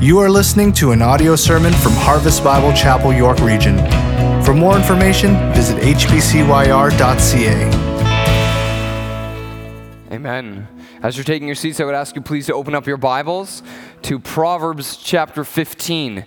You are listening to an audio sermon from Harvest Bible Chapel, York Region. For more information, visit hbcyr.ca. Amen. As you're taking your seats, I would ask you please to open up your Bibles to Proverbs chapter 15.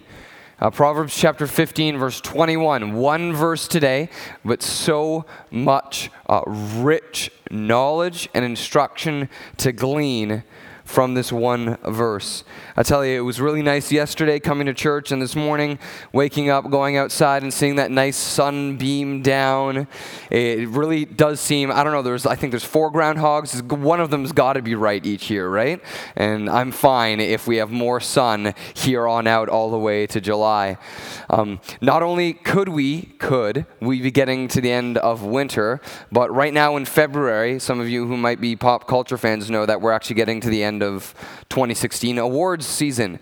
Uh, Proverbs chapter 15, verse 21. One verse today, but so much uh, rich knowledge and instruction to glean from this one verse. I tell you, it was really nice yesterday coming to church and this morning waking up, going outside and seeing that nice sun beam down. It really does seem, I don't know, there's I think there's four groundhogs. One of them's got to be right each year, right? And I'm fine if we have more sun here on out all the way to July. Um, not only could we, could we be getting to the end of winter, but right now in February, some of you who might be pop culture fans know that we're actually getting to the end of 2016 awards season.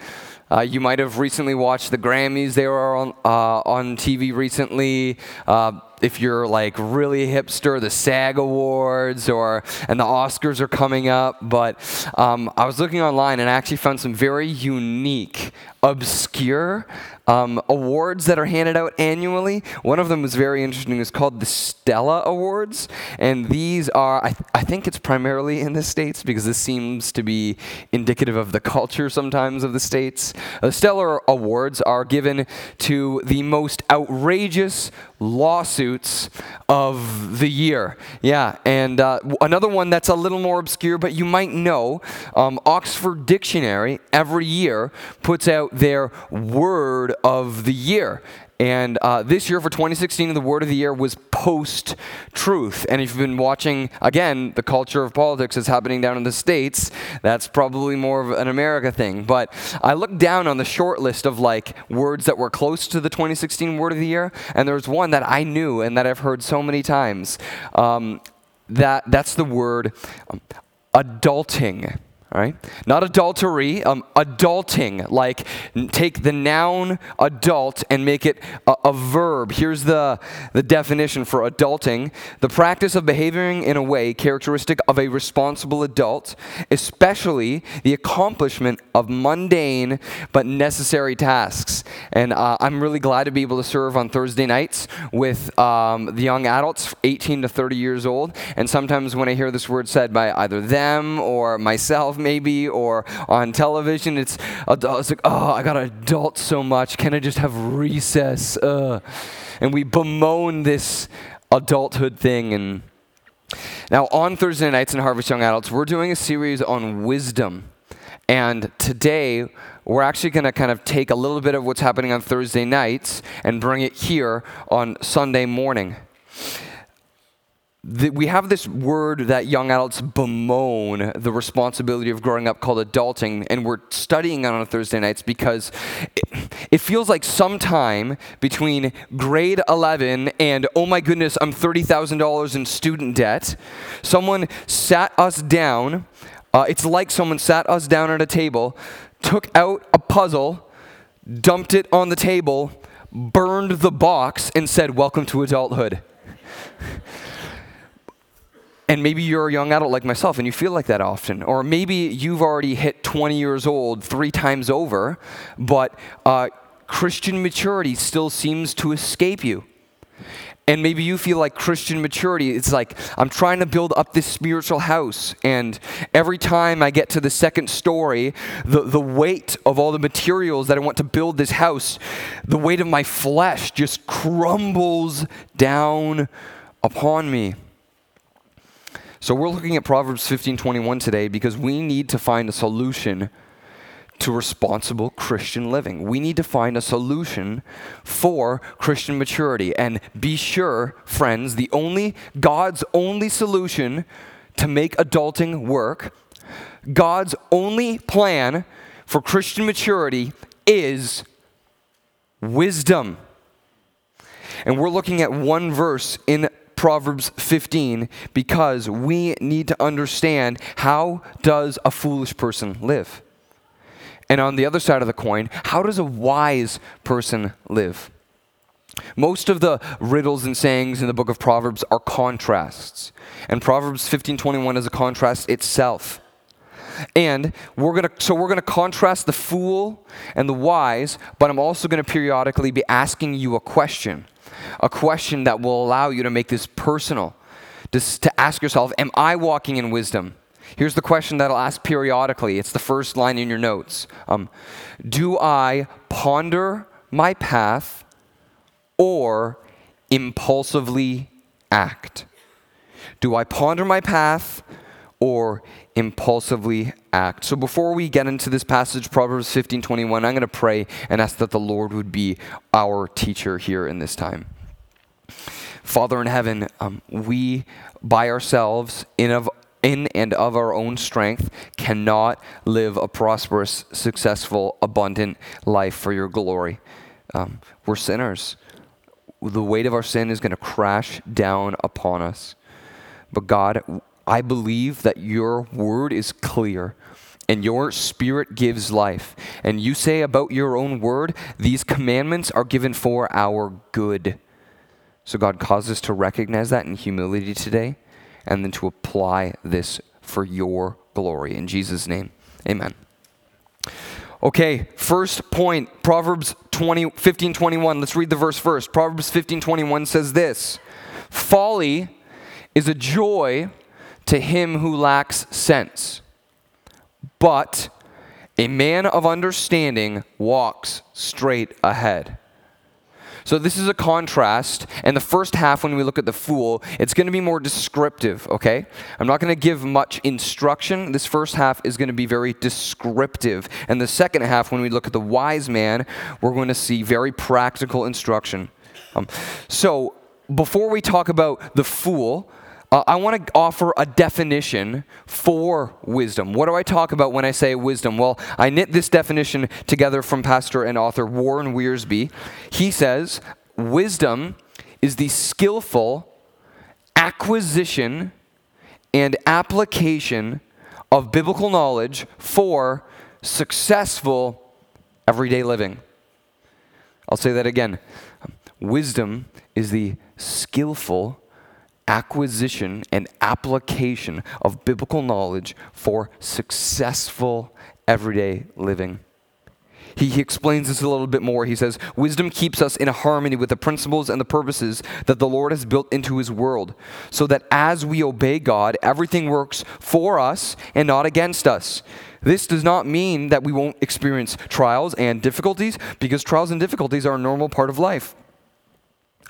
Uh, you might have recently watched the Grammys. They were on, uh, on TV recently. Uh, if you're like really hipster, the SAG Awards or and the Oscars are coming up. But um, I was looking online and I actually found some very unique, obscure um, awards that are handed out annually. One of them was very interesting. It's called the Stella Awards, and these are I, th- I think it's primarily in the states because this seems to be indicative of the culture sometimes of the states. The Stella Awards are given to the most outrageous lawsuits of the year. Yeah, and uh, another one that's a little more obscure, but you might know um, Oxford Dictionary every year puts out their word of the year. And uh, this year for 2016, the word of the year was post truth. And if you've been watching, again, the culture of politics is happening down in the States, that's probably more of an America thing. But I looked down on the short list of like words that were close to the 2016 word of the year, and there was one that I knew and that I've heard so many times. Um, that, that's the word um, adulting all right? Not adultery, um, adulting. Like take the noun adult and make it a, a, verb. Here's the, the definition for adulting the practice of behaving in a way characteristic of a responsible adult, especially the accomplishment of mundane but necessary tasks. And uh, I'm really glad to be able to serve on Thursday nights with um, the young adults, 18 to 30 years old. And sometimes when I hear this word said by either them or myself, maybe or on television. It's, it's like, oh, I got to adult so much. Can I just have recess? Uh. And we bemoan this adulthood thing. And now on Thursday nights in Harvest Young Adults, we're doing a series on wisdom. And today, we're actually going to kind of take a little bit of what's happening on Thursday nights and bring it here on Sunday morning we have this word that young adults bemoan the responsibility of growing up called adulting, and we're studying it on Thursday nights because it, it feels like sometime between grade 11 and, oh my goodness, I'm $30,000 in student debt, someone sat us down. Uh, it's like someone sat us down at a table, took out a puzzle, dumped it on the table, burned the box, and said, Welcome to adulthood. And maybe you're a young adult like myself and you feel like that often. Or maybe you've already hit 20 years old three times over, but uh, Christian maturity still seems to escape you. And maybe you feel like Christian maturity, it's like, I'm trying to build up this spiritual house. And every time I get to the second story, the, the weight of all the materials that I want to build this house, the weight of my flesh just crumbles down upon me. So we're looking at Proverbs 15:21 today because we need to find a solution to responsible Christian living. We need to find a solution for Christian maturity and be sure, friends, the only God's only solution to make adulting work, God's only plan for Christian maturity is wisdom. And we're looking at one verse in Proverbs 15 because we need to understand how does a foolish person live? And on the other side of the coin, how does a wise person live? Most of the riddles and sayings in the book of Proverbs are contrasts. And Proverbs 15:21 is a contrast itself. And we're gonna so we're gonna contrast the fool and the wise, but I'm also gonna periodically be asking you a question. A question that will allow you to make this personal. Just to ask yourself, am I walking in wisdom? Here's the question that I'll ask periodically. It's the first line in your notes. Um, do I ponder my path or impulsively act? Do I ponder my path or impulsively act? So before we get into this passage, Proverbs 15 21, I'm going to pray and ask that the Lord would be our teacher here in this time. Father in heaven, um, we by ourselves, in of in and of our own strength cannot live a prosperous, successful, abundant life for your glory. Um, we're sinners. The weight of our sin is going to crash down upon us. But God, I believe that your word is clear and your spirit gives life. And you say about your own word, these commandments are given for our good. So, God, cause us to recognize that in humility today and then to apply this for your glory. In Jesus' name, amen. Okay, first point, Proverbs 20, 15 21. Let's read the verse first. Proverbs 15 21 says this Folly is a joy to him who lacks sense, but a man of understanding walks straight ahead. So this is a contrast. And the first half, when we look at the fool, it's going to be more descriptive, okay? I'm not going to give much instruction. This first half is going to be very descriptive. And the second half, when we look at the wise man, we're going to see very practical instruction. Um, so before we talk about the fool, uh, I want to offer a definition for wisdom. What do I talk about when I say wisdom? Well, I knit this definition together from pastor and author Warren Wiersbe. He says, Wisdom is the skillful acquisition and application of biblical knowledge for successful everyday living. I'll say that again. Wisdom is the skillful acquisition and application of biblical knowledge for successful everyday living. He, he, explains this a little bit more. He says, Wisdom keeps us in harmony with the principles and the purposes that the Lord has built into His world, so that as we obey God, everything works for us and not against us. This does not mean that we won't experience trials and difficulties, because trials and difficulties are a normal part of life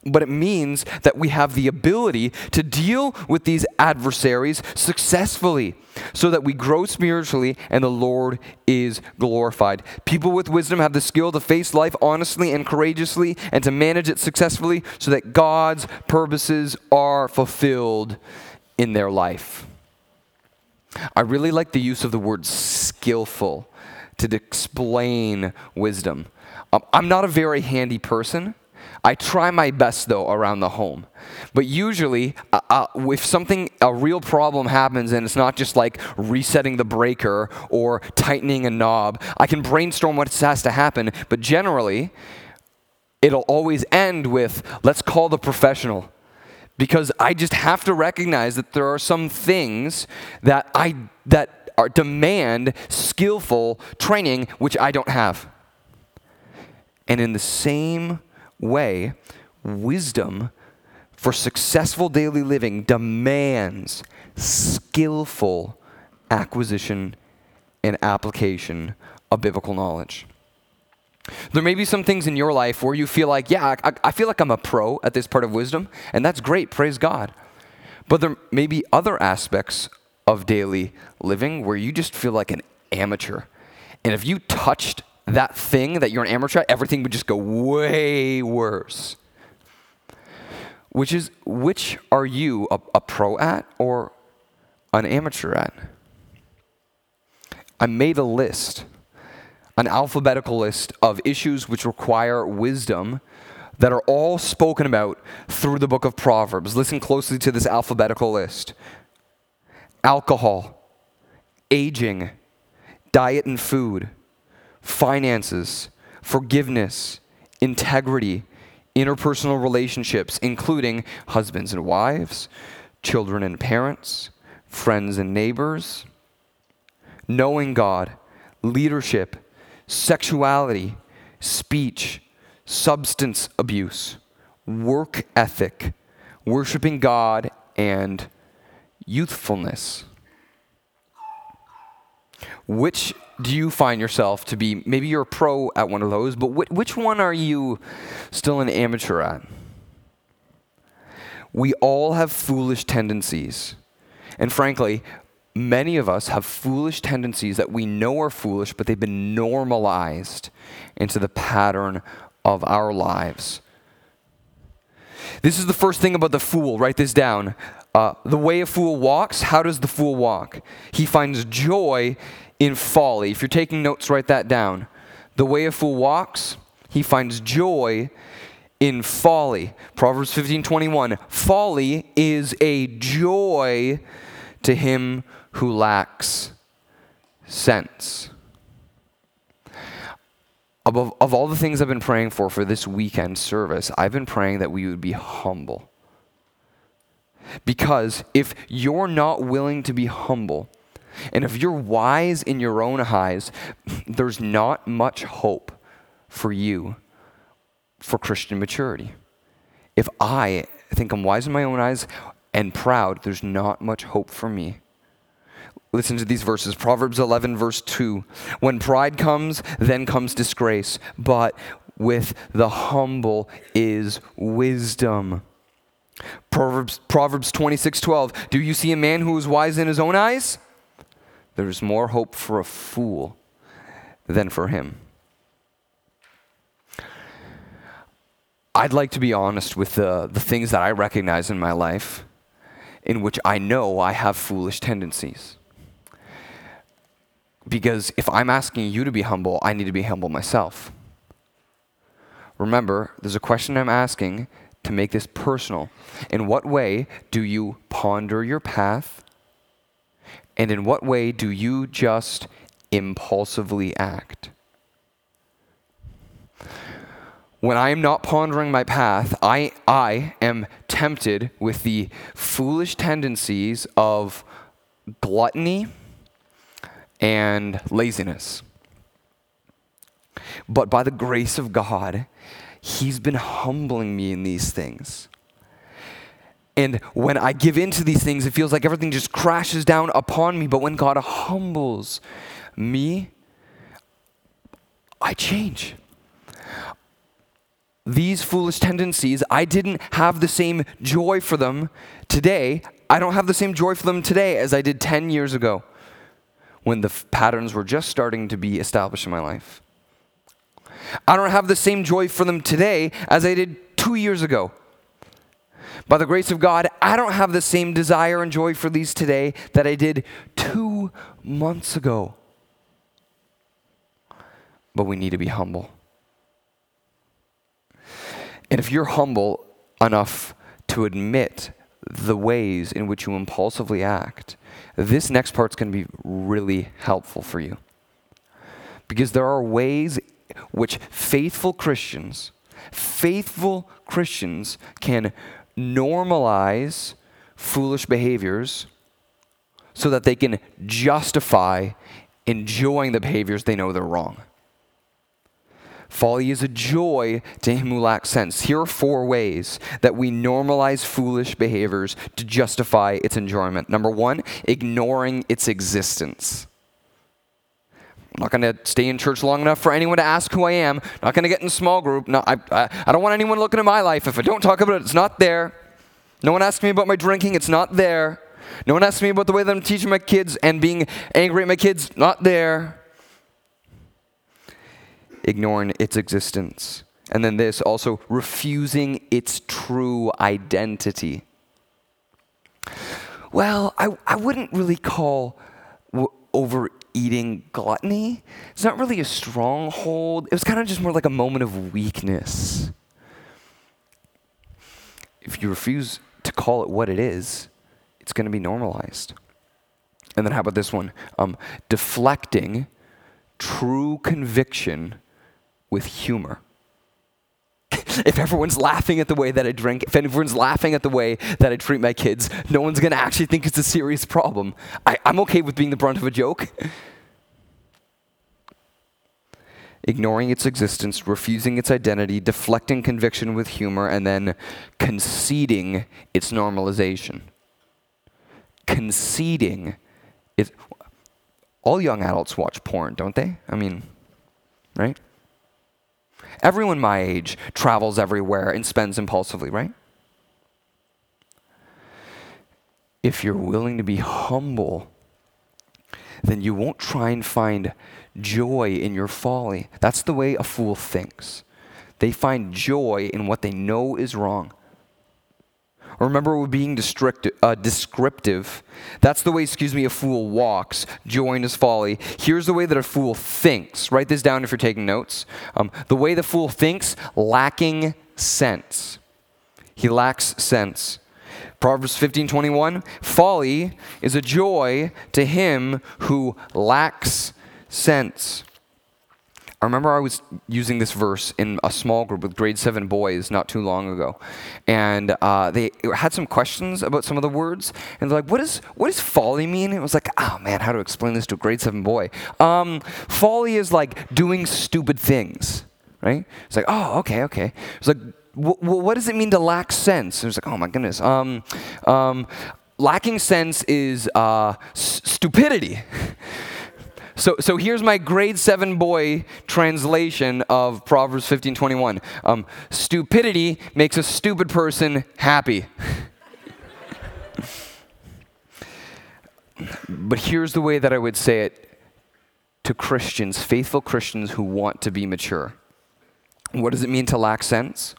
but it means that we have the ability to deal with these adversaries successfully so that we grow spiritually and the Lord is glorified. People with wisdom have the skill to face life honestly and courageously and to manage it successfully so that God's purposes are fulfilled in their life. I really like the use of the word skillful to explain wisdom. Um, I'm not a very handy person. I try my best though around the home. But usually, uh, uh, if something, a real problem happens and it's not just like resetting the breaker or tightening a knob, I can brainstorm what has to happen. But generally, it'll always end with let's call the professional. Because I just have to recognize that there are some things that I that are, demand skillful training which I don't have. And in the same way, wisdom for successful daily living demands skillful acquisition and application of biblical knowledge. There may be some things in your life where you feel like, yeah, I, I, feel like I'm a pro at this part of wisdom, and that's great, praise God. But there may be other aspects of daily living where you just feel like an amateur. And if you touched that thing that you're an amateur at, everything would just go way worse. Which is, which are you a, a pro at or an amateur at? I made a list, an alphabetical list of issues which require wisdom that are all spoken about through the book of Proverbs. Listen closely to this alphabetical list alcohol, aging, diet and food, finances, forgiveness, integrity, interpersonal relationships, including husbands and wives, children and parents, friends and neighbors, knowing God, leadership, sexuality, speech, substance abuse, work ethic, worshiping God, and youthfulness. Which do you find yourself to be? Maybe you're a pro at one of those, but wh- which one are you still an amateur at? We all have foolish tendencies. And frankly, many of us have foolish tendencies that we know are foolish, but they've been normalized into the pattern of our lives. This is the first thing about the fool. Write this down. Uh, the way a fool walks, how does the fool walk? He finds joy in folly. If you're taking notes, write that down. The way a fool walks, he finds joy in folly. Proverbs 15:21. Folly is a joy to him who lacks sense. Above, of all the things I've been praying for for this weekend service, I've been praying that we would be humble. Because if you're not willing to be humble, and if you're wise in your own eyes, there's not much hope for you for Christian maturity. If I think I'm wise in my own eyes and proud, there's not much hope for me. Listen to these verses Proverbs 11, verse 2. When pride comes, then comes disgrace, but with the humble is wisdom. Proverbs, Proverbs 26, 12. Do you see a man who is wise in his own eyes? There's more hope for a fool than for him. I'd like to be honest with the, the things that I recognize in my life in which I know I have foolish tendencies. Because if I'm asking you to be humble, I need to be humble myself. Remember, there's a question I'm asking to make this personal. In what way do you ponder your path? And in what way do you just impulsively act? When I am not pondering my path, I, I am tempted with the foolish tendencies of gluttony and laziness. But by the grace of God, He's been humbling me in these things. And when I give in to these things, it feels like everything just crashes down upon me. But when God humbles me, I change. These foolish tendencies, I didn't have the same joy for them today. I don't have the same joy for them today as I did 10 years ago when the f- patterns were just starting to be established in my life. I don't have the same joy for them today as I did two years ago. By the grace of God, I don't have the same desire and joy for these today that I did two months ago. But we need to be humble. And if you're humble enough to admit the ways in which you impulsively act, this next part's going to be really helpful for you. Because there are ways which faithful Christians, faithful Christians can normalize foolish behaviors so that they can justify enjoying the behaviors they know they're wrong. Folly is a joy to him who lacks sense. Here are four ways that we normalize foolish behaviors to justify its enjoyment. Number one, ignoring its existence. I'm not going to stay in church long enough for anyone to ask who I am. I'm not going to get in a small group. I, I, I don't want anyone looking at my life. If I don't talk about it, it's not there. No one asks me about my drinking, it's not there. No one asks me about the way that I'm teaching my kids and being angry at my kids, not there ignoring its existence. And then this also refusing its true identity. Well, I, I wouldn't really call w- overeating gluttony. It's not really a stronghold. It was kind of just more like a moment of weakness. If you refuse to call it what it is, it's going to be normalized. And then how about this one? Um, deflecting true conviction with humor. If everyone's laughing at the way that I drink, if everyone's laughing at the way that I treat my kids, no one's going to actually think it's a serious problem. I, I'm okay with being the brunt of a joke. ignoring its existence, refusing its identity, deflecting conviction with humor, and then conceding its normalization. Conceding it. All young adults watch porn, don't they? I mean, right? Everyone my age travels everywhere and spends impulsively, right? If you're willing to be humble, then you won't try and find joy in your folly. That's the way a fool thinks. They find joy in what they know is wrong. Remember, we're being uh, descriptive. That's the way, excuse me, a fool walks, joy in his folly. Here's the way that a fool thinks. Write this down if you're taking notes. Um, the way the fool thinks, lacking sense. He lacks sense. Proverbs 15:21, folly is a joy to him who lacks sense. I remember I was using this verse in a small group with grade seven boys not too long ago, and uh, they had some questions about some of the words, and they're like, "What does what does folly mean?" And it was like, "Oh man, how to explain this to a grade seven boy?" Um, folly is like doing stupid things, right? It's like, "Oh, okay, okay." It's like, what does it mean to lack sense? It was like, "Oh my goodness." Um, um, lacking sense is uh, s- stupidity. So, so here's my grade seven boy translation of Proverbs 15:21. Um, stupidity makes a stupid person happy. but here's the way that I would say it to Christians, faithful Christians who want to be mature. What does it mean to lack sense?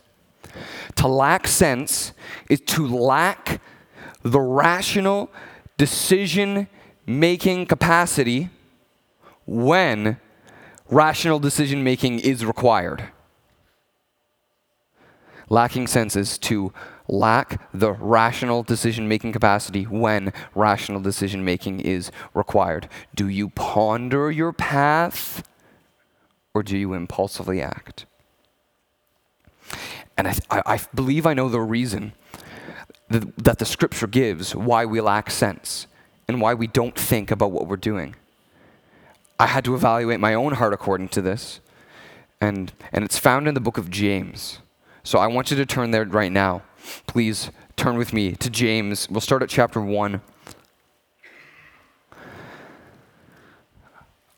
To lack sense is to lack the rational decision making capacity when rational decision making is required. Lacking senses to lack the rational decision making capacity when rational decision making is required. Do you ponder your path or do you impulsively act? And I, I, I believe I know the reason that, that the scripture gives why we lack sense and why we don't think about what we're doing. I had to evaluate my own heart according to this. And, and it's found in the book of James. So I want you to turn there right now. Please turn with me to James. We'll start at chapter 1.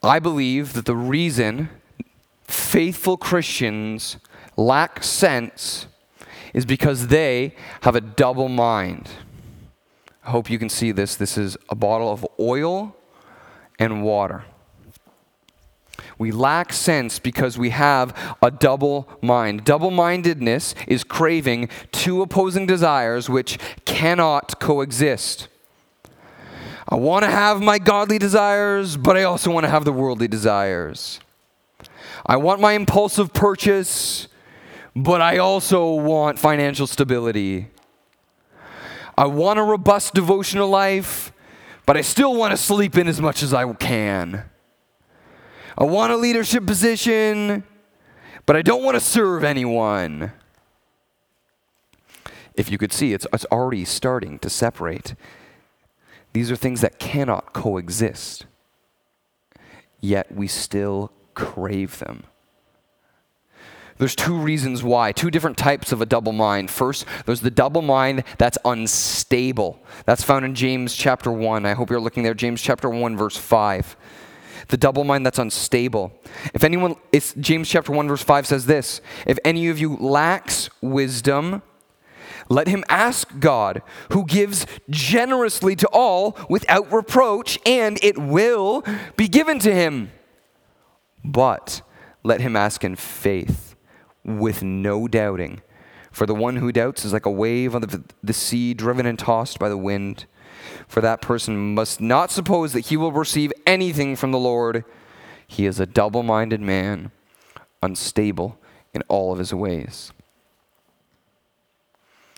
I believe that the reason faithful Christians lack sense is because they have a double mind. I hope you can see this. This is a bottle of oil and water. We lack sense because we have a double mind. Double mindedness is craving two opposing desires which cannot coexist. I want to have my godly desires, but I also want to have the worldly desires. I want my impulsive purchase, but I also want financial stability. I want a robust devotional life, but I still want to sleep in as much as I can. I want a leadership position, but I don't want to serve anyone. If you could see, it's, it's already starting to separate. These are things that cannot coexist, yet we still crave them. There's two reasons why, two different types of a double mind. First, there's the double mind that's unstable. That's found in James chapter 1. I hope you're looking there. James chapter 1, verse 5 the double mind that's unstable. If anyone, it's James chapter 1, verse 5 says this If any of you lacks wisdom, let him ask God, who gives generously to all without reproach, and it will be given to him. But let him ask in faith, with no doubting. For the one who doubts is like a wave on the, the sea, driven and tossed by the wind for that person must not suppose that he will receive anything from the Lord. He is a double minded man, unstable in all of his ways.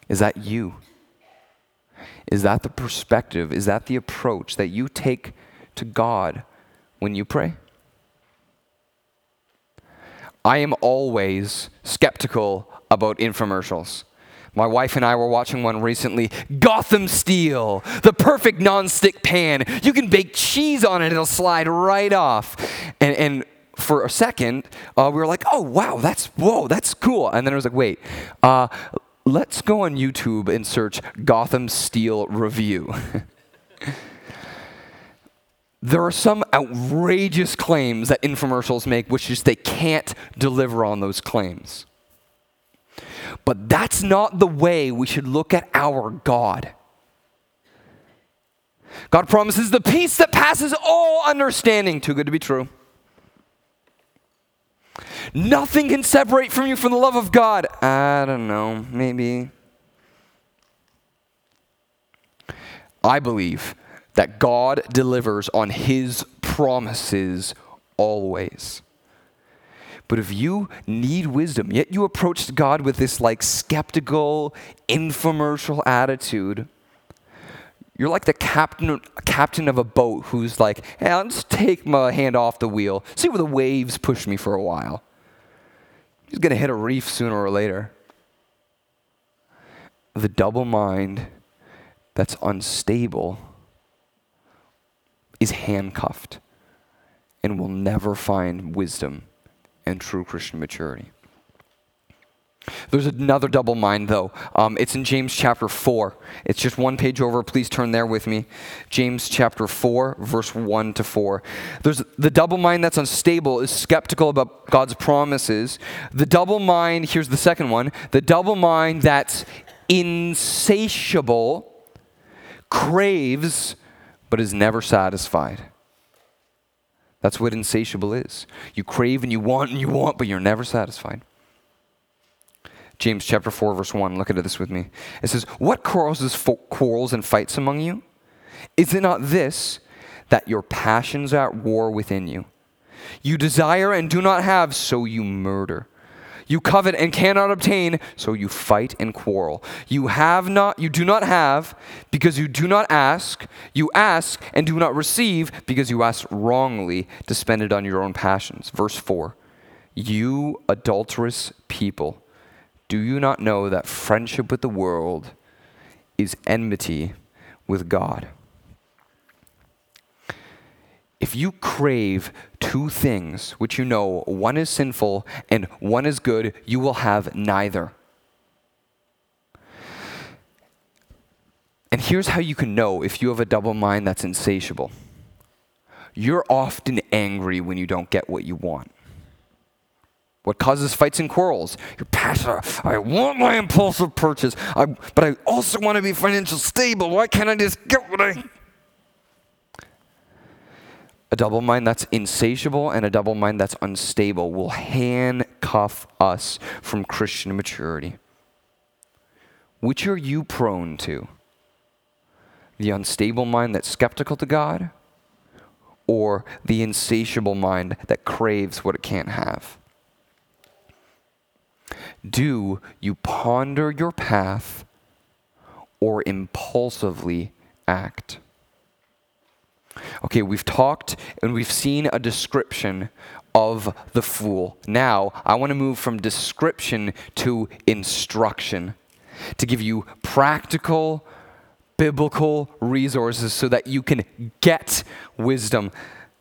Is that you? Is that the perspective? Is that the approach that you take to God when you pray? I am always skeptical about infomercials. My wife and I were watching one recently Gotham Steel, the perfect non-stick pan. You can bake cheese on it, it'll slide right off. And, and for a second, uh, we were like, oh, wow, that's, whoa, that's cool. And then I was like, wait, uh, let's go on YouTube and search Gotham Steel Review. there are some outrageous claims that infomercials make, which is they can't deliver on those claims. But that's not the way we should look at our God. God promises the peace that passes all understanding. Too good to be true. Nothing can separate from you from the love of God. I don't know, maybe. I believe that God delivers on his promises always. But if you need wisdom, yet you approach God with this like skeptical, infomercial attitude, you're like the captain, captain of a boat who's like, hey, I'll just take my hand off the wheel, see where the waves push me for a while. He's going to hit a reef sooner or later. The double mind that's unstable is handcuffed and will never find wisdom and true Christian maturity. There's another double mind, though. Um, it's in James chapter 4. It's just one page over. Please turn there with me. James chapter 4, verse 1 to 4. There's the double mind that's unstable is skeptical about God's promises. The double mind, here's the second one the double mind that's insatiable craves but is never satisfied. That's what insatiable is. You crave and you want and you want, but you're never satisfied. James chapter 4, verse 1. Look at this with me. It says, What causes quarrels and fights among you? Is it not this, that your passions are at war within you? You desire and do not have, so you murder. You covet and cannot obtain, so you fight and quarrel. You have not, you do not have, because you do not ask. You ask and do not receive, because you ask wrongly to spend it on your own passions. Verse 4 You adulterous people do you not know that friendship with the world is enmity with God? If you crave two things which you know one is sinful and one is good, you will have neither. And here's how you can know if you have a double mind that's insatiable. You're often angry when you don't get what you want. What causes fights and quarrels? Your passion. I want my impulsive purchase, I, but I also want to be financially stable. Why can't I just get what I? A double mind that's insatiable and a double mind that's unstable will handcuff us from Christian maturity. Which are you prone to? The unstable mind that's skeptical to God, or the insatiable mind that craves what it can't have? Do you ponder your path or impulsively act? Okay, we've talked and we've seen a description of the fool. Now, I want to move from description to instruction to give you practical, biblical resources so that you can get wisdom.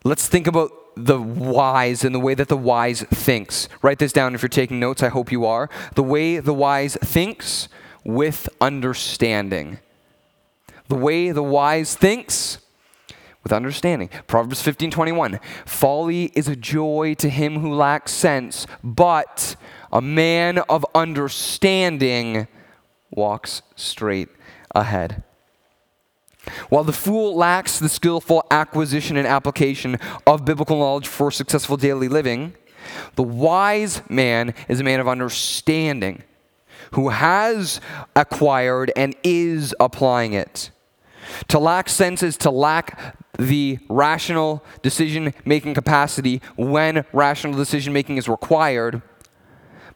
Let's think about the wise and the way that the wise thinks. Write this down if you're taking notes. I hope you are. The way the wise thinks with understanding. The way the wise thinks with understanding. Proverbs 15:21. Folly is a joy to him who lacks sense, but a man of understanding walks straight ahead. While the fool lacks the skillful acquisition and application of biblical knowledge for successful daily living, the wise man is a man of understanding who has acquired and is applying it. To lack sense is to lack the rational decision making capacity when rational decision making is required,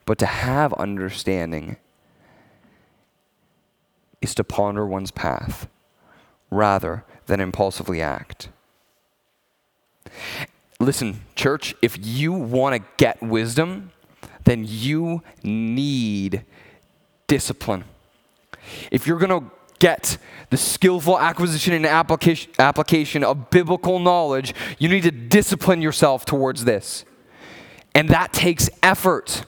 but to have understanding is to ponder one's path rather than impulsively act. Listen, church, if you want to get wisdom, then you need discipline. If you're going to get the skillful acquisition and application, application of biblical knowledge, you need to discipline yourself towards this. And that takes effort.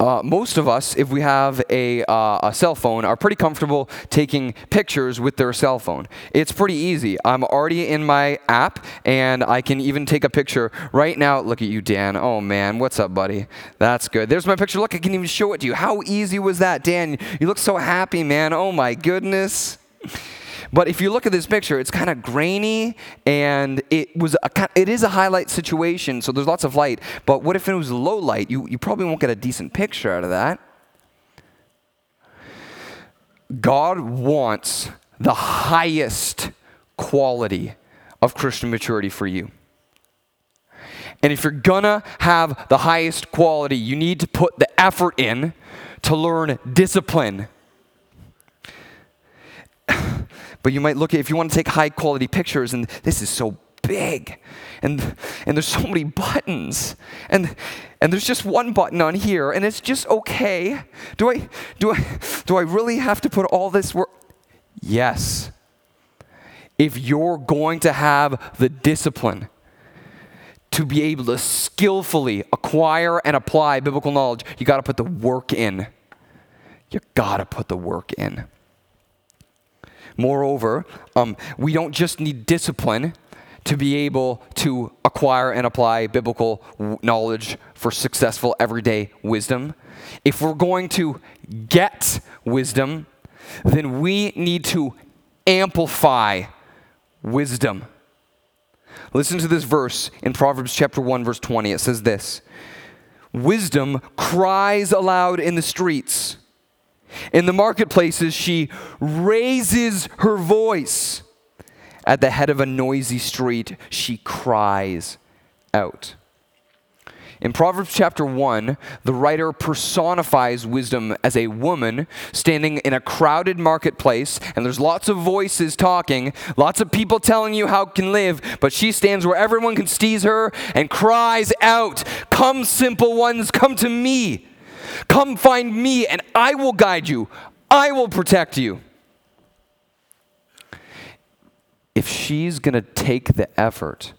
Uh, most of us, if we have a, uh, a cell phone, are pretty comfortable taking pictures with their cell phone. It's pretty easy. I'm already in my app, and I can even take a picture right now. Look at you, Dan. Oh, man. What's up, buddy? That's good. There's my picture. Look, I can even show it to you. How easy was that? Dan, you look so happy, man. Oh, my goodness. But if you look at this picture, it's kind of grainy and it was a, it is a highlight situation, so there's lots of light. But what if it was low light? You, you probably won't get a decent picture out of that. God wants the highest quality of Christian maturity for you. And if you're gonna have the highest quality, you need to put the effort in to learn discipline but you might look at if you want to take high quality pictures, and this is so big, and and there's so many buttons, and and there's just one button on here, and it's just okay. Do I do I do I really have to put all this work? Yes. If you're going to have the discipline to be able to skillfully acquire and apply biblical knowledge, you got to put the work in. You got to put the work in. Moreover, um, we don't just need discipline to be able to acquire and apply biblical knowledge for successful everyday wisdom. If we're going to get wisdom, then we need to amplify wisdom. Listen to this verse in Proverbs chapter 1 verse 20. It says this: Wisdom cries aloud in the streets in the marketplaces, she raises her voice. At the head of a noisy street, she cries out. In Proverbs chapter 1, the writer personifies wisdom as a woman standing in a crowded marketplace, and there's lots of voices talking, lots of people telling you how can live, but she stands where everyone can seize her and cries out, Come, simple ones, come to me. Come find me, and I will guide you, I will protect you. If she's going to take the effort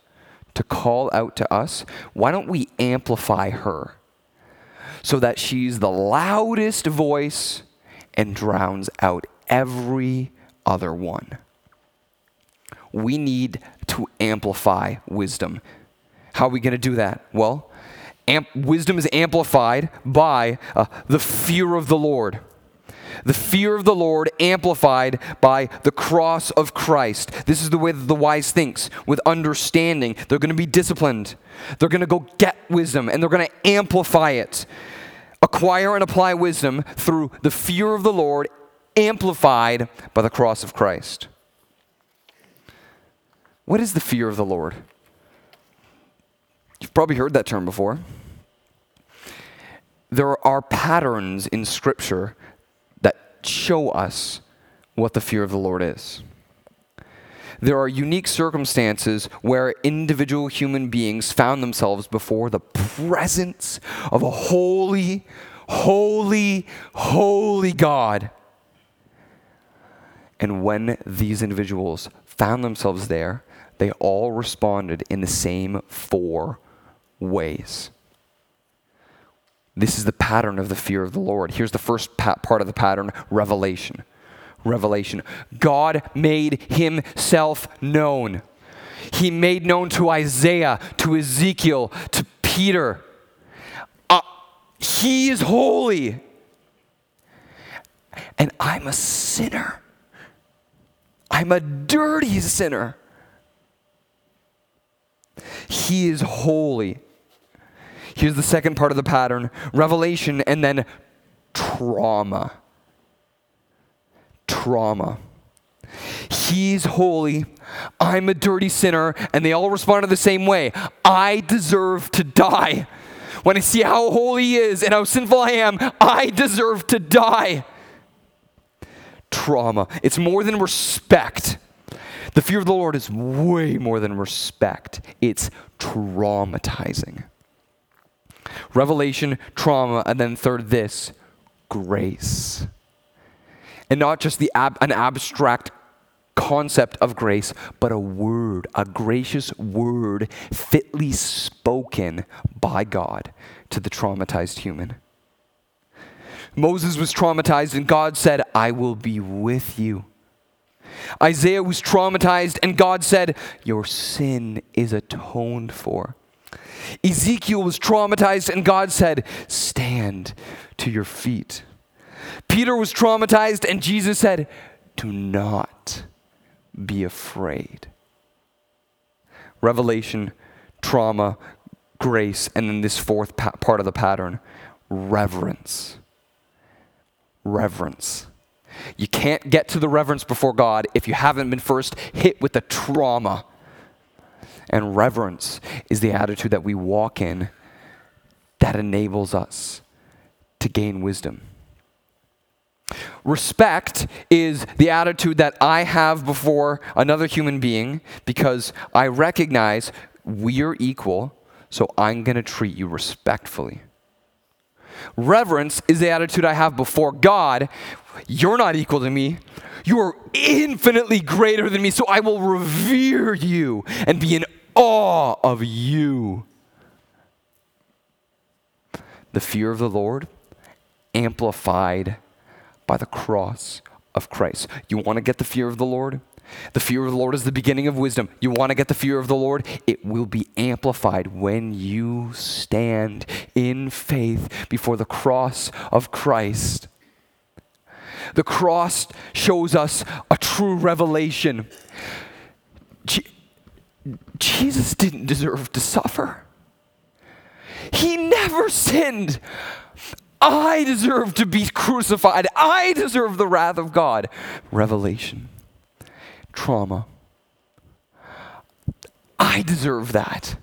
to call out to us, why don't we amplify her so that she's the loudest voice and drowns out every other one? We need to amplify wisdom. How are we going to do that? Well, Amp- wisdom is amplified by uh, the fear of the Lord. The fear of the Lord amplified by the cross of Christ. This is the way that the wise thinks with understanding. They're going to be disciplined. They're going to go get wisdom and they're going to amplify it. Acquire and apply wisdom through the fear of the Lord amplified by the cross of Christ. What is the fear of the Lord? You've probably heard that term before. There are patterns in Scripture that show us what the fear of the Lord is. There are unique circumstances where individual human beings found themselves before the presence of a holy, holy, holy God. And when these individuals found themselves there, they all responded in the same four ways. This is the pattern of the fear of the Lord. Here's the first pa- part of the pattern revelation. Revelation. God made himself known. He made known to Isaiah, to Ezekiel, to Peter. Uh, he is holy. And I'm a sinner. I'm a dirty sinner. He is holy. Here's the second part of the pattern revelation and then trauma. Trauma. He's holy. I'm a dirty sinner. And they all responded the same way I deserve to die. When I see how holy he is and how sinful I am, I deserve to die. Trauma. It's more than respect. The fear of the Lord is way more than respect, it's traumatizing. Revelation, trauma, and then third, this grace. And not just the ab- an abstract concept of grace, but a word, a gracious word fitly spoken by God to the traumatized human. Moses was traumatized, and God said, I will be with you. Isaiah was traumatized, and God said, Your sin is atoned for. Ezekiel was traumatized, and God said, Stand to your feet. Peter was traumatized, and Jesus said, Do not be afraid. Revelation, trauma, grace, and then this fourth pa- part of the pattern reverence. Reverence. You can't get to the reverence before God if you haven't been first hit with the trauma. And reverence is the attitude that we walk in that enables us to gain wisdom. Respect is the attitude that I have before another human being because I recognize we are equal, so I'm going to treat you respectfully. Reverence is the attitude I have before God. You're not equal to me. You are infinitely greater than me, so I will revere you and be in awe of you. The fear of the Lord amplified by the cross of Christ. You want to get the fear of the Lord? The fear of the Lord is the beginning of wisdom. You want to get the fear of the Lord? It will be amplified when you stand in faith before the cross of Christ. The cross shows us a true revelation. Je- Jesus didn't deserve to suffer. He never sinned. I deserve to be crucified. I deserve the wrath of God. Revelation trauma. I deserve that.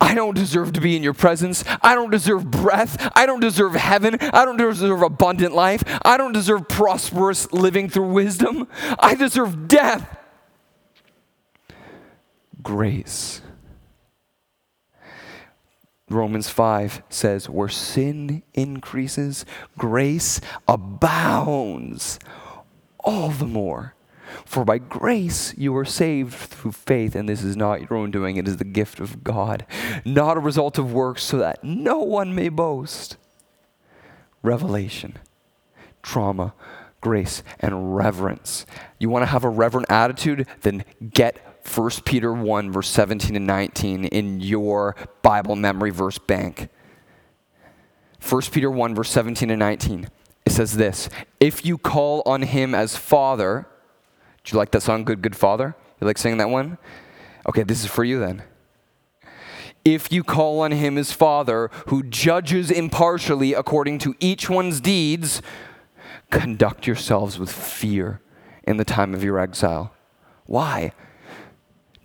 I don't deserve to be in your presence. I don't deserve breath. I don't deserve heaven. I don't deserve abundant life. I don't deserve prosperous living through wisdom. I deserve death. Grace. Romans 5 says, where sin increases, grace abounds all the more. For by grace you are saved through faith, and this is not your own doing, it is the gift of God, not a result of works, so that no one may boast. Revelation, trauma, grace, and reverence. You want to have a reverent attitude? Then get 1 Peter 1, verse 17 and 19 in your Bible memory verse bank. 1 Peter 1, verse 17 and 19. It says this If you call on him as Father, do you like that song, Good, Good Father? You like singing that one? Okay, this is for you then. If you call on him as Father, who judges impartially according to each one's deeds, conduct yourselves with fear in the time of your exile. Why?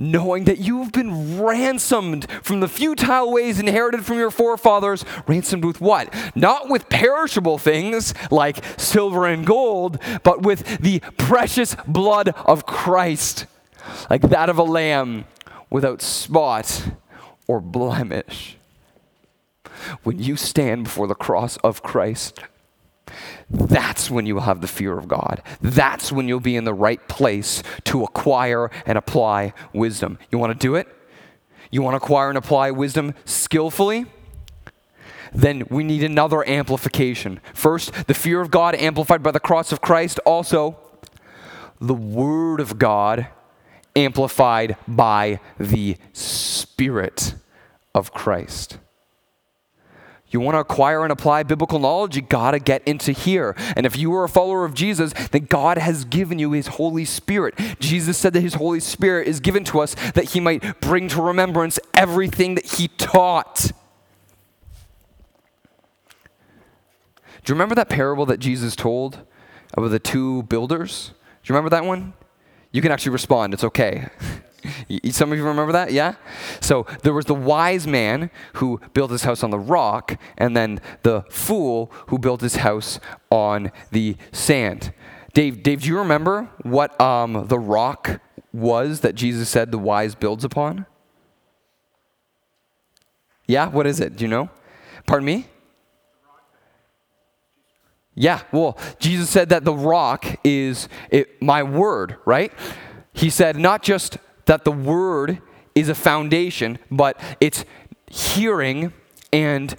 Knowing that you have been ransomed from the futile ways inherited from your forefathers. Ransomed with what? Not with perishable things like silver and gold, but with the precious blood of Christ, like that of a lamb without spot or blemish. When you stand before the cross of Christ, that's when you will have the fear of God. That's when you'll be in the right place to acquire and apply wisdom. You want to do it? You want to acquire and apply wisdom skillfully? Then we need another amplification. First, the fear of God amplified by the cross of Christ. Also, the Word of God amplified by the Spirit of Christ. You want to acquire and apply biblical knowledge, you got to get into here. And if you are a follower of Jesus, then God has given you his Holy Spirit. Jesus said that his Holy Spirit is given to us that he might bring to remembrance everything that he taught. Do you remember that parable that Jesus told about the two builders? Do you remember that one? You can actually respond, it's okay. Some of you remember that? Yeah? So there was the wise man who built his house on the rock, and then the fool who built his house on the sand. Dave, Dave do you remember what um, the rock was that Jesus said the wise builds upon? Yeah? What is it? Do you know? Pardon me? Yeah, well, Jesus said that the rock is it, my word, right? He said not just that the word is a foundation, but it's hearing and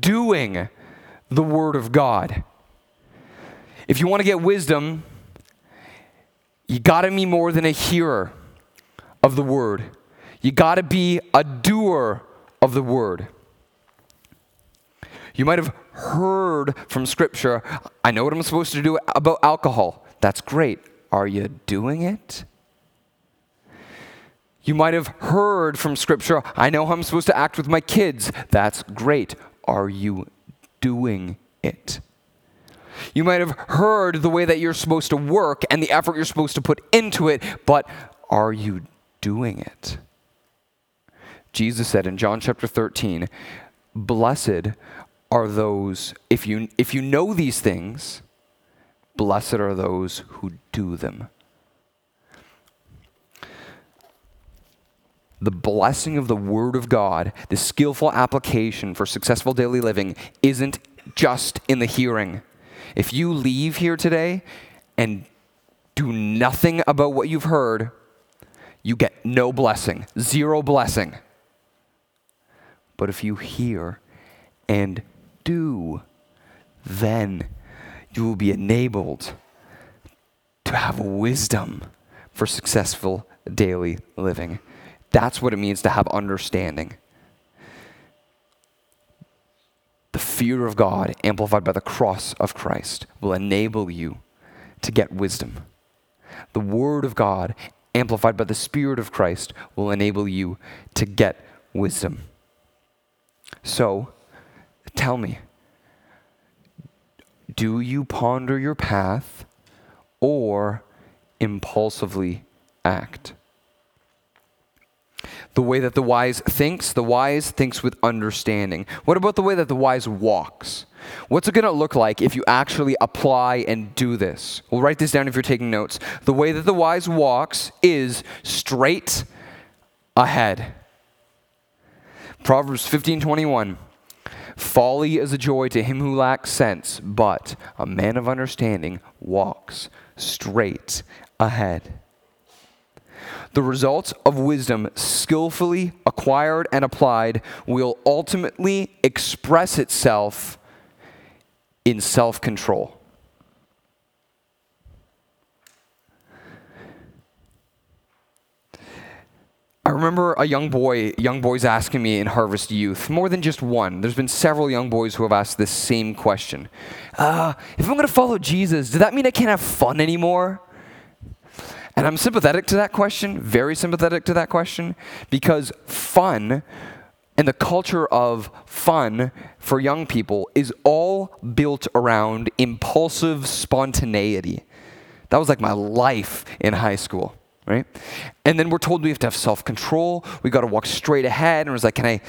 doing the word of God. If you want to get wisdom, you got to be more than a hearer of the word. You got to be a doer of the word. You might have heard from Scripture, I know what I'm supposed to do about alcohol. That's great. Are you doing it? You might have heard from Scripture, I know how I'm supposed to act with my kids. That's great. Are you doing it? You might have heard the way that you're supposed to work and the effort you're supposed to put into it, but are you doing it? Jesus said in John chapter 13, Blessed are those, if you, if you know these things, blessed are those who do them. The blessing of the Word of God, the skillful application for successful daily living, isn't just in the hearing. If you leave here today and do nothing about what you've heard, you get no blessing, zero blessing. But if you hear and do, then you will be enabled to have wisdom for successful daily living. That's what it means to have understanding. The fear of God, amplified by the cross of Christ, will enable you to get wisdom. The Word of God, amplified by the Spirit of Christ, will enable you to get wisdom. So, tell me do you ponder your path or impulsively act? The way that the wise thinks, the wise thinks with understanding. What about the way that the wise walks? What's it going to look like if you actually apply and do this? We'll write this down if you're taking notes. The way that the wise walks is straight ahead. Proverbs 15:21 Folly is a joy to him who lacks sense, but a man of understanding walks straight ahead. The results of wisdom, skillfully acquired and applied, will ultimately express itself in self control. I remember a young boy, young boys asking me in Harvest Youth, more than just one. There's been several young boys who have asked this same question. Uh, if I'm going to follow Jesus, does that mean I can't have fun anymore? And I'm sympathetic to that question, very sympathetic to that question, because fun and the culture of fun for young people is all built around impulsive spontaneity. That was like my life in high school right? And then we're told we have to have self control. We got to walk straight ahead. And it was like, can I?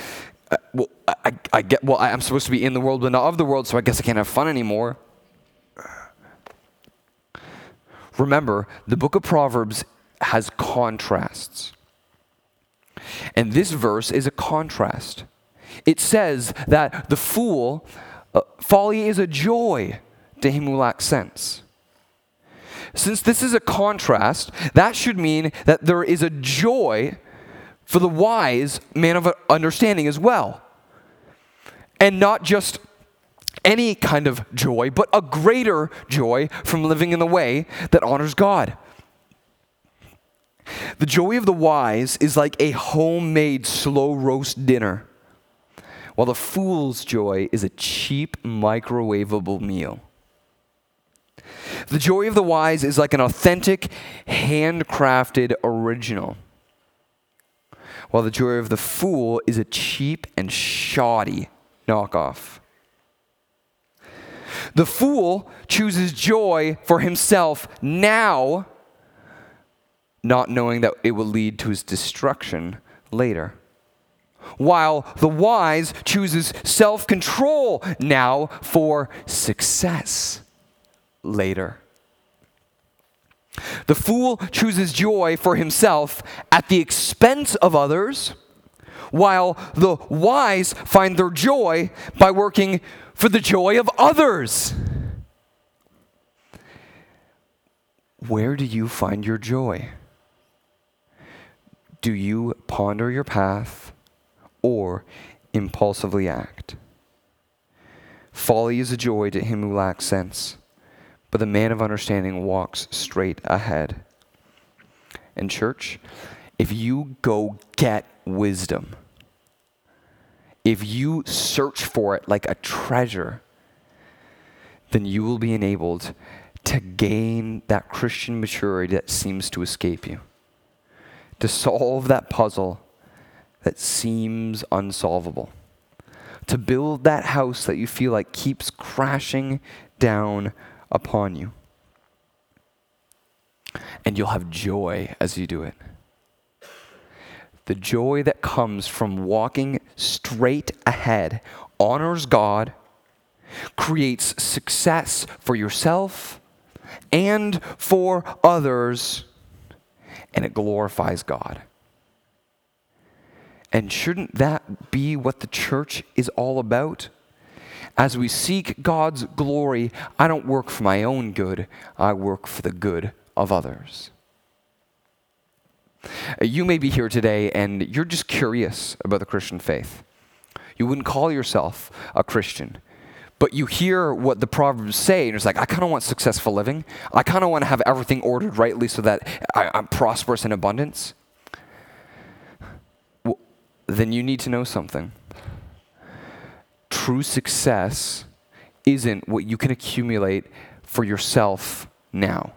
Uh, well, I, I get. Well, I'm supposed to be in the world, but not of the world. So I guess I can't have fun anymore. Remember, the book of Proverbs has contrasts. And this verse is a contrast. It says that the fool, uh, folly is a joy to him who lacks sense. Since this is a contrast, that should mean that there is a joy for the wise man of understanding as well. And not just any kind of joy, but a greater joy from living in the way that honors God. The joy of the wise is like a homemade slow roast dinner, while the fool's joy is a cheap microwavable meal. The joy of the wise is like an authentic, handcrafted original, while the joy of the fool is a cheap and shoddy knockoff. The fool chooses joy for himself now, not knowing that it will lead to his destruction later. While the wise chooses self control now for success later. The fool chooses joy for himself at the expense of others, while the wise find their joy by working for the joy of others. Where do you find your joy? Do you ponder your path or impulsively act? Folly is a joy to him who lacks sense, but the man of understanding walks straight ahead. And, church, if you go get wisdom, if you search for it like a treasure, then you will be enabled to gain that Christian maturity that seems to escape you, to solve that puzzle that seems unsolvable, to build that house that you feel like keeps crashing down upon you. And you'll have joy as you do it. The joy that comes from walking straight ahead honors God, creates success for yourself and for others, and it glorifies God. And shouldn't that be what the church is all about? As we seek God's glory, I don't work for my own good, I work for the good of others. Uh, you may be here today and you're just curious about the Christian faith. You wouldn't call yourself a Christian, but you hear what the Proverbs say, and it's like, I kind of want successful living. I kind of want to have everything ordered rightly so that I, am prosperous in abundance. Well, then you need to know something. True success isn't what you can accumulate for yourself now.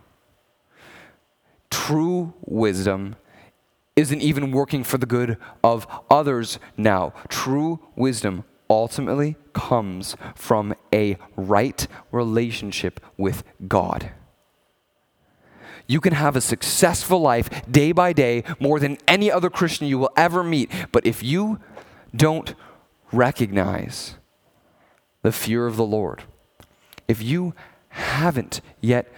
True wisdom isn't even working for the good of others now. True wisdom ultimately comes from a right relationship with God. You can have a successful life day by day more than any other Christian you will ever meet, but if you don't recognize the fear of the Lord, if you haven't yet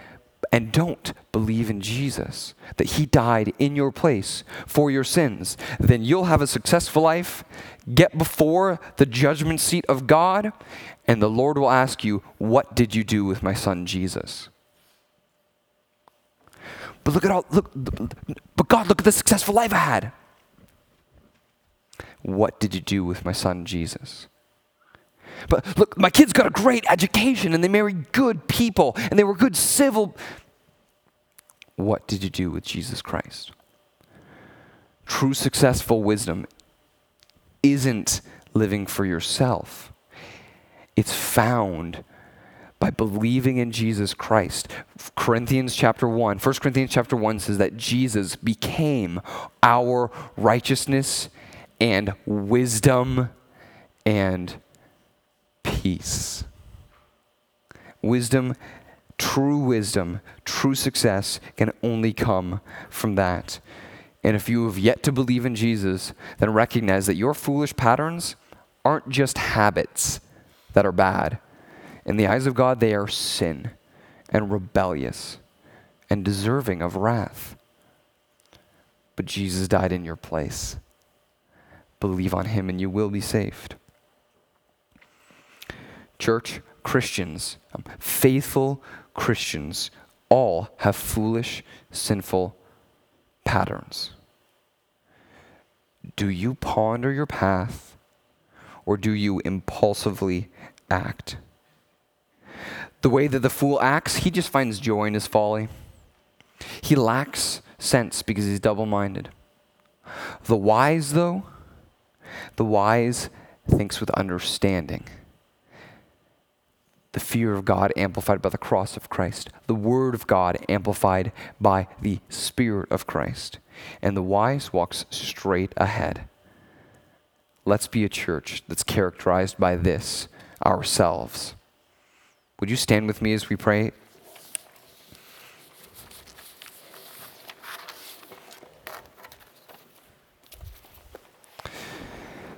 and don't believe in Jesus, that He died in your place for your sins, then you'll have a successful life, get before the judgment seat of God, and the Lord will ask you, What did you do with my son Jesus? But look at all, look, but God, look at the successful life I had. What did you do with my son Jesus? But look, my kids got a great education and they married good people and they were good civil. What did you do with Jesus Christ? True successful wisdom isn't living for yourself, it's found by believing in Jesus Christ. Corinthians chapter 1, 1 Corinthians chapter 1 says that Jesus became our righteousness and wisdom and peace. Wisdom, true wisdom, true success can only come from that. And if you have yet to believe in Jesus, then recognize that your foolish patterns aren't just habits that are bad. In the eyes of God, they are sin and rebellious and deserving of wrath. But Jesus died in your place. Believe on him and you will be saved church, Christians, um, faithful Christians, all have foolish, sinful patterns. Do you ponder your path or do you impulsively act? The way that the fool acts, he just finds joy in his folly. He lacks sense because he's double minded. The wise, though, the wise thinks with understanding the fear of God amplified by the cross of Christ, the Word of God amplified by the Spirit of Christ. And the wise walks straight ahead. Let's be a church that's characterized by this ourselves. Would you stand with me as we pray?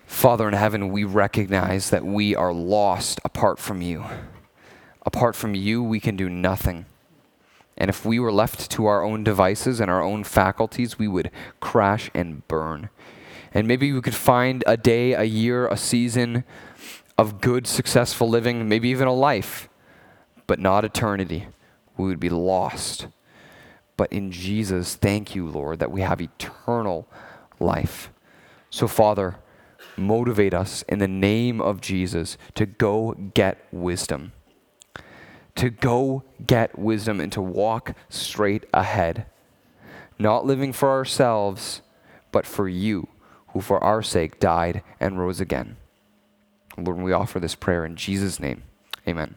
Father in heaven, we recognize that we are lost apart from you. Apart from you, we can do nothing. And if we were left to our own devices and our own faculties, we would crash and burn. And maybe we could find a day, a year, a season of good, successful living, maybe even a life, but not eternity. We would be lost. but in Jesus, thank you, Lord, that we have eternal life. So, Father, motivate us in the name of Jesus to go get wisdom, to go get wisdom and to walk straight ahead, not living for ourselves, but for you, who for our sake died and rose again. Lord, we offer this prayer in Jesus' name. Amen.